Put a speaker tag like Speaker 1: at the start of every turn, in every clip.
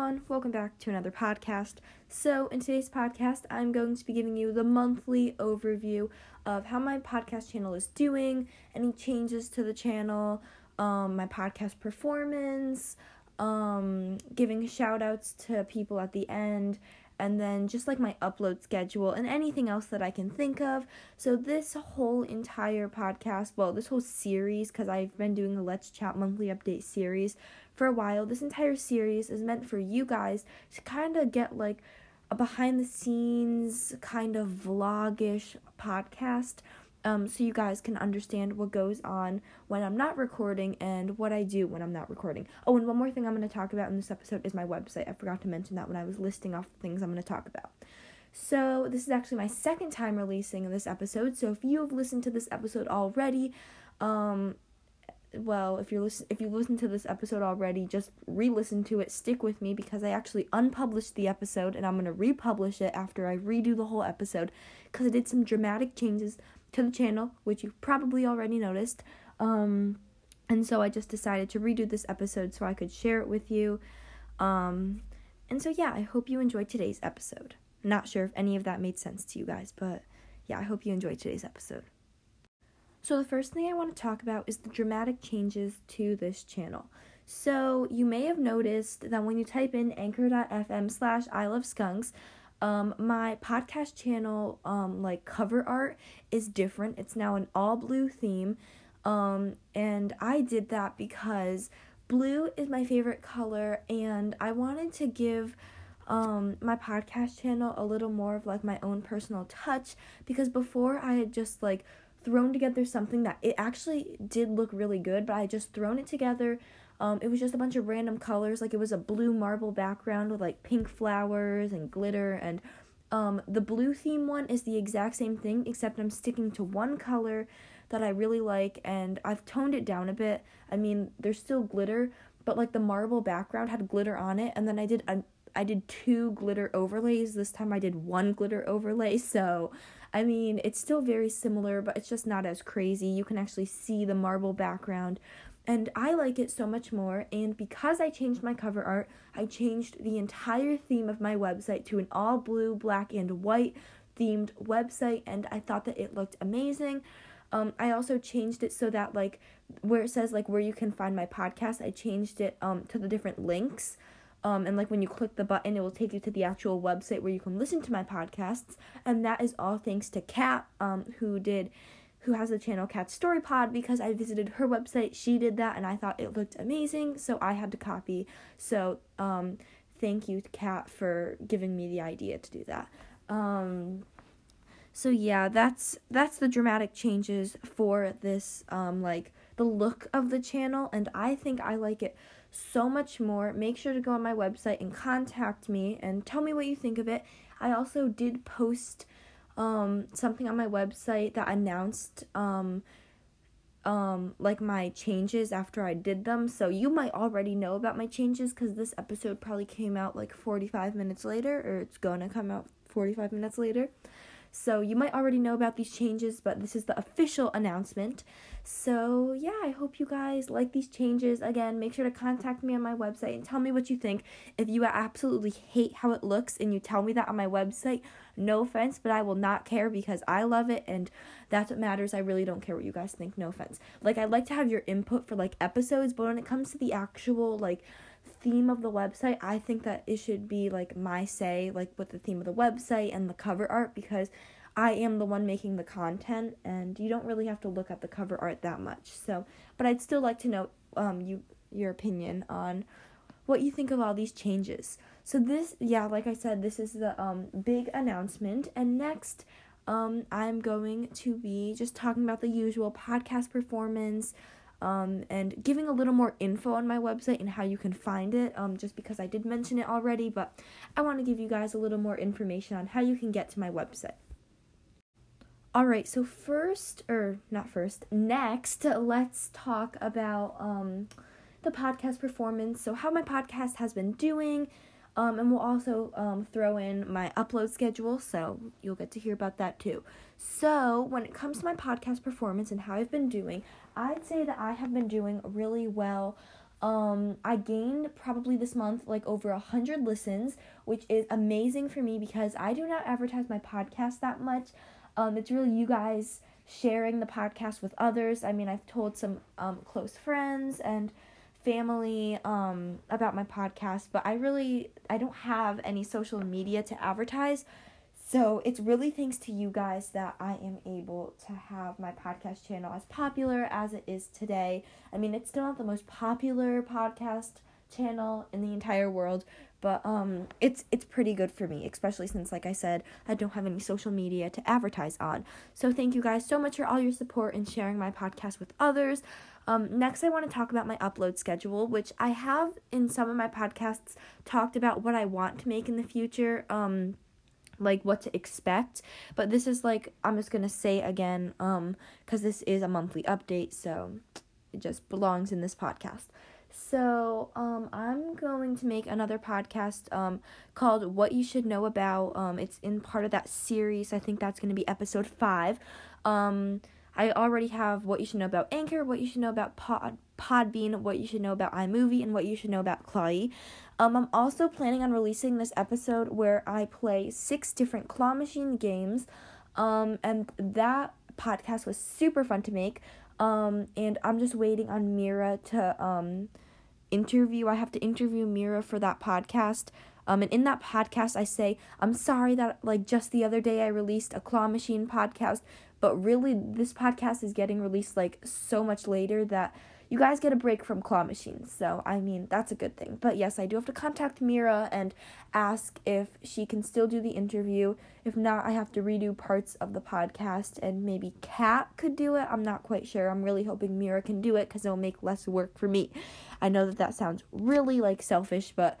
Speaker 1: everyone, welcome back to another podcast. So, in today's podcast, I'm going to be giving you the monthly overview of how my podcast channel is doing, any changes to the channel, um, my podcast performance, um, giving shout outs to people at the end, and then just like my upload schedule and anything else that I can think of. So, this whole entire podcast, well, this whole series, because I've been doing a Let's Chat monthly update series for a while, this entire series is meant for you guys to kind of get like a behind the scenes kind of vlogish podcast um, so you guys can understand what goes on when I'm not recording and what I do when I'm not recording. Oh, and one more thing I'm going to talk about in this episode is my website. I forgot to mention that when I was listing off the things I'm going to talk about. So, this is actually my second time releasing this episode. So, if you have listened to this episode already, um, well, if you're listen if you listened to this episode already, just re-listen to it. Stick with me because I actually unpublished the episode and I'm gonna republish it after I redo the whole episode because I did some dramatic changes to the channel, which you've probably already noticed. Um, and so I just decided to redo this episode so I could share it with you. Um, and so yeah, I hope you enjoyed today's episode. Not sure if any of that made sense to you guys, but yeah, I hope you enjoyed today's episode. So the first thing I want to talk about is the dramatic changes to this channel. So you may have noticed that when you type in anchor.fm slash I love skunks, um, my podcast channel, um, like cover art is different. It's now an all blue theme. Um, and I did that because blue is my favorite color and I wanted to give um my podcast channel a little more of like my own personal touch because before I had just like thrown together something that it actually did look really good, but I just thrown it together um, it was just a bunch of random colors. Like it was a blue marble background with like pink flowers and glitter. And um, the blue theme one is the exact same thing, except I'm sticking to one color that I really like, and I've toned it down a bit. I mean, there's still glitter, but like the marble background had glitter on it, and then I did a I did two glitter overlays. This time I did one glitter overlay. So, I mean, it's still very similar, but it's just not as crazy. You can actually see the marble background and I like it so much more. And because I changed my cover art, I changed the entire theme of my website to an all blue, black, and white themed website, and I thought that it looked amazing. Um, I also changed it so that like where it says like where you can find my podcast, I changed it um to the different links. Um, and like when you click the button, it will take you to the actual website where you can listen to my podcasts, and that is all thanks to Kat, um, who did who has the channel Kat Story Pod because I visited her website. She did that and I thought it looked amazing, so I had to copy. So, um, thank you, Kat, for giving me the idea to do that. Um, so yeah, that's that's the dramatic changes for this um like the look of the channel and I think I like it so much more. Make sure to go on my website and contact me and tell me what you think of it. I also did post um something on my website that announced um um like my changes after I did them. So you might already know about my changes cuz this episode probably came out like 45 minutes later or it's to come out 45 minutes later. So you might already know about these changes, but this is the official announcement. So yeah, I hope you guys like these changes. Again, make sure to contact me on my website and tell me what you think. If you absolutely hate how it looks and you tell me that on my website, no offense, but I will not care because I love it and that's what matters. I really don't care what you guys think, no offense. Like I'd like to have your input for like episodes, but when it comes to the actual like theme of the website, I think that it should be like my say, like with the theme of the website and the cover art, because I am the one making the content, and you don't really have to look at the cover art that much. So, but I'd still like to know um you your opinion on what you think of all these changes. So this, yeah, like I said, this is the um big announcement, and next. Um, I'm going to be just talking about the usual podcast performance, um, and giving a little more info on my website and how you can find it, um, just because I did mention it already, but I want to give you guys a little more information on how you can get to my website. Alright, so first, or not first, next, let's talk about um, the podcast performance. So, how my podcast has been doing, um, and we'll also um, throw in my upload schedule, so you'll get to hear about that too. So, when it comes to my podcast performance and how I've been doing, I'd say that I have been doing really well. Um, I gained probably this month like over a hundred listens, which is amazing for me because I do not advertise my podcast that much. Um, it's really you guys sharing the podcast with others. I mean, I've told some um, close friends and family um, about my podcast, but I really I don't have any social media to advertise. So it's really thanks to you guys that I am able to have my podcast channel as popular as it is today. I mean, it's still not the most popular podcast channel in the entire world, but um it's it's pretty good for me, especially since like I said, I don't have any social media to advertise on. So thank you guys so much for all your support and sharing my podcast with others. Um, next, I want to talk about my upload schedule, which I have in some of my podcasts talked about what I want to make in the future. Um, like what to expect. But this is like i'm just gonna say again um because this is a monthly update so it just belongs in this podcast. So um i'm going to make another podcast um called what you should know about um it's in part of that series. I think that's going to be episode five. Um i already have what you should know about anchor what you should know about pod podbean what you should know about imovie and what you should know about Clawy. Um, I'm also planning on releasing this episode where I play six different claw machine games. Um, and that podcast was super fun to make. Um, and I'm just waiting on Mira to um, interview. I have to interview Mira for that podcast. Um, and in that podcast, I say, I'm sorry that, like, just the other day I released a Claw Machine podcast, but really, this podcast is getting released, like, so much later that you guys get a break from claw machines. So, I mean, that's a good thing. But yes, I do have to contact Mira and ask if she can still do the interview. If not, I have to redo parts of the podcast and maybe Kat could do it. I'm not quite sure. I'm really hoping Mira can do it cuz it'll make less work for me. I know that that sounds really like selfish, but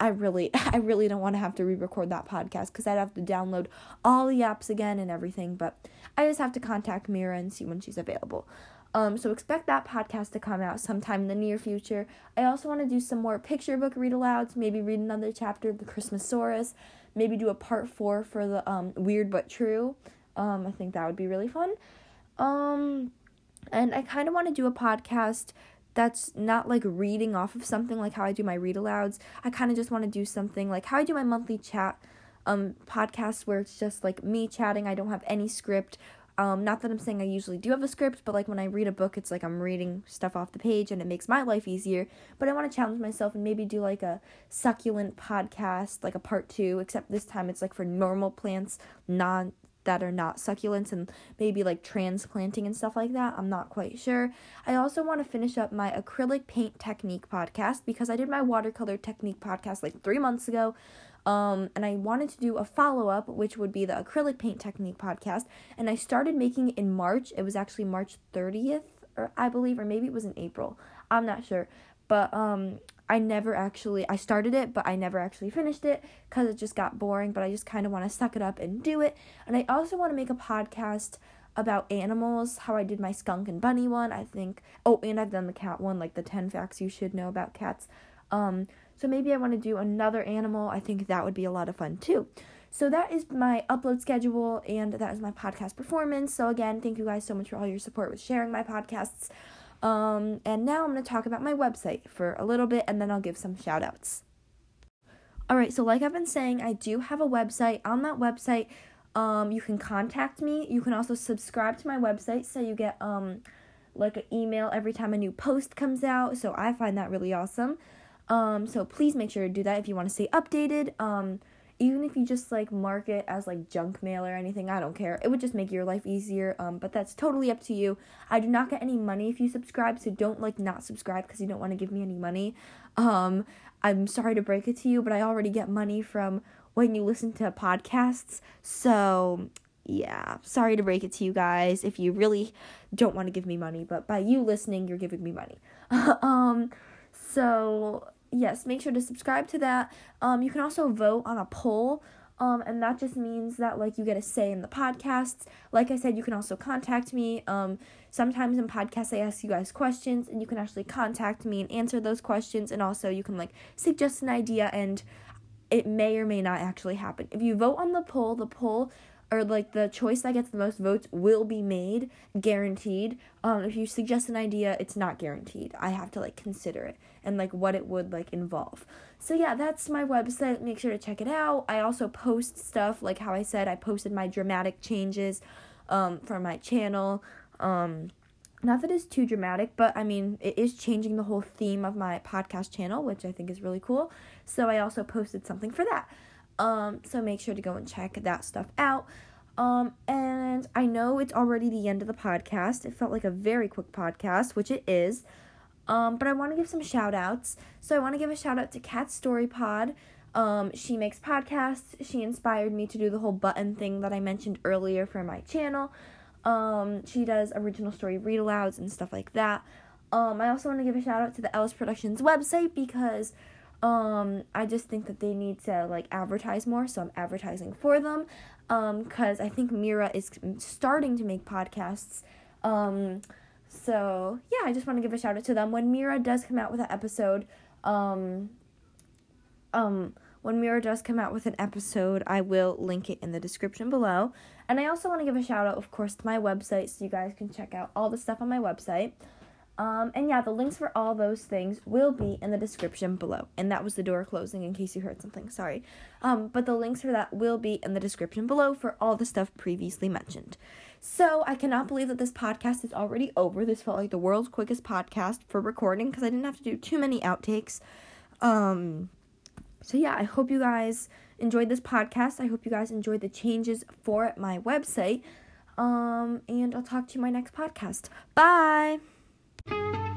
Speaker 1: I really I really don't want to have to re-record that podcast cuz I'd have to download all the apps again and everything, but I just have to contact Mira and see when she's available. Um, so expect that podcast to come out sometime in the near future. I also want to do some more picture book read alouds, maybe read another chapter of the Christmasaurus, maybe do a part four for the um, Weird But True. Um, I think that would be really fun. Um, and I kind of want to do a podcast that's not like reading off of something like how I do my read alouds. I kind of just want to do something like how I do my monthly chat um podcast where it's just like me chatting. I don't have any script um, not that I'm saying I usually do have a script, but like when I read a book, it's like I'm reading stuff off the page and it makes my life easier. But I want to challenge myself and maybe do like a succulent podcast, like a part two, except this time it's like for normal plants, non that are not succulents and maybe like transplanting and stuff like that. I'm not quite sure. I also want to finish up my acrylic paint technique podcast because I did my watercolor technique podcast like three months ago. Um, and I wanted to do a follow up, which would be the acrylic paint technique podcast. And I started making it in March. It was actually March 30th, or I believe, or maybe it was in April. I'm not sure. But um, I never actually I started it, but I never actually finished it because it just got boring. But I just kind of want to suck it up and do it. And I also want to make a podcast about animals, how I did my skunk and bunny one. I think. Oh, and I've done the cat one, like the ten facts you should know about cats. Um, so maybe I want to do another animal. I think that would be a lot of fun too. So that is my upload schedule and that is my podcast performance. So again, thank you guys so much for all your support with sharing my podcasts. Um, and now I'm going to talk about my website for a little bit and then I'll give some shout outs. All right, so like I've been saying, I do have a website. On that website, um, you can contact me. You can also subscribe to my website so you get um, like an email every time a new post comes out. So I find that really awesome. Um, so please make sure to do that if you want to stay updated. Um, even if you just like mark it as like junk mail or anything, I don't care. It would just make your life easier. Um, but that's totally up to you. I do not get any money if you subscribe, so don't like not subscribe because you don't want to give me any money. Um, I'm sorry to break it to you, but I already get money from when you listen to podcasts. So yeah, sorry to break it to you guys if you really don't want to give me money, but by you listening, you're giving me money. um, so yes, make sure to subscribe to that. Um, you can also vote on a poll. Um, and that just means that like you get a say in the podcasts. Like I said, you can also contact me. Um, sometimes in podcasts I ask you guys questions, and you can actually contact me and answer those questions. And also you can like suggest an idea, and it may or may not actually happen. If you vote on the poll, the poll or like the choice that gets the most votes will be made guaranteed. Um if you suggest an idea it's not guaranteed. I have to like consider it and like what it would like involve. So yeah that's my website. Make sure to check it out. I also post stuff like how i said i posted my dramatic changes um for my channel. Um not that it's too dramatic, but I mean, it is changing the whole theme of my podcast channel, which I think is really cool. So I also posted something for that. Um, so make sure to go and check that stuff out. Um, and I know it's already the end of the podcast. It felt like a very quick podcast, which it is. Um, but I want to give some shout outs. So I want to give a shout out to Kat Story Pod. Um, she makes podcasts. She inspired me to do the whole button thing that I mentioned earlier for my channel. Um, she does original story read alouds and stuff like that. Um, I also want to give a shout out to the LS Productions website because um, I just think that they need to like advertise more, so I'm advertising for them. Um, cause I think Mira is starting to make podcasts. Um, so yeah, I just want to give a shout out to them. When Mira does come out with an episode, um, um, when Mira does come out with an episode, I will link it in the description below. And I also want to give a shout out, of course, to my website so you guys can check out all the stuff on my website. Um, and yeah, the links for all those things will be in the description below. And that was the door closing in case you heard something. Sorry. Um, but the links for that will be in the description below for all the stuff previously mentioned. So I cannot believe that this podcast is already over. This felt like the world's quickest podcast for recording because I didn't have to do too many outtakes. Um, so yeah, I hope you guys enjoyed this podcast. I hope you guys enjoyed the changes for my website. Um, and I'll talk to you in my next podcast. Bye thank you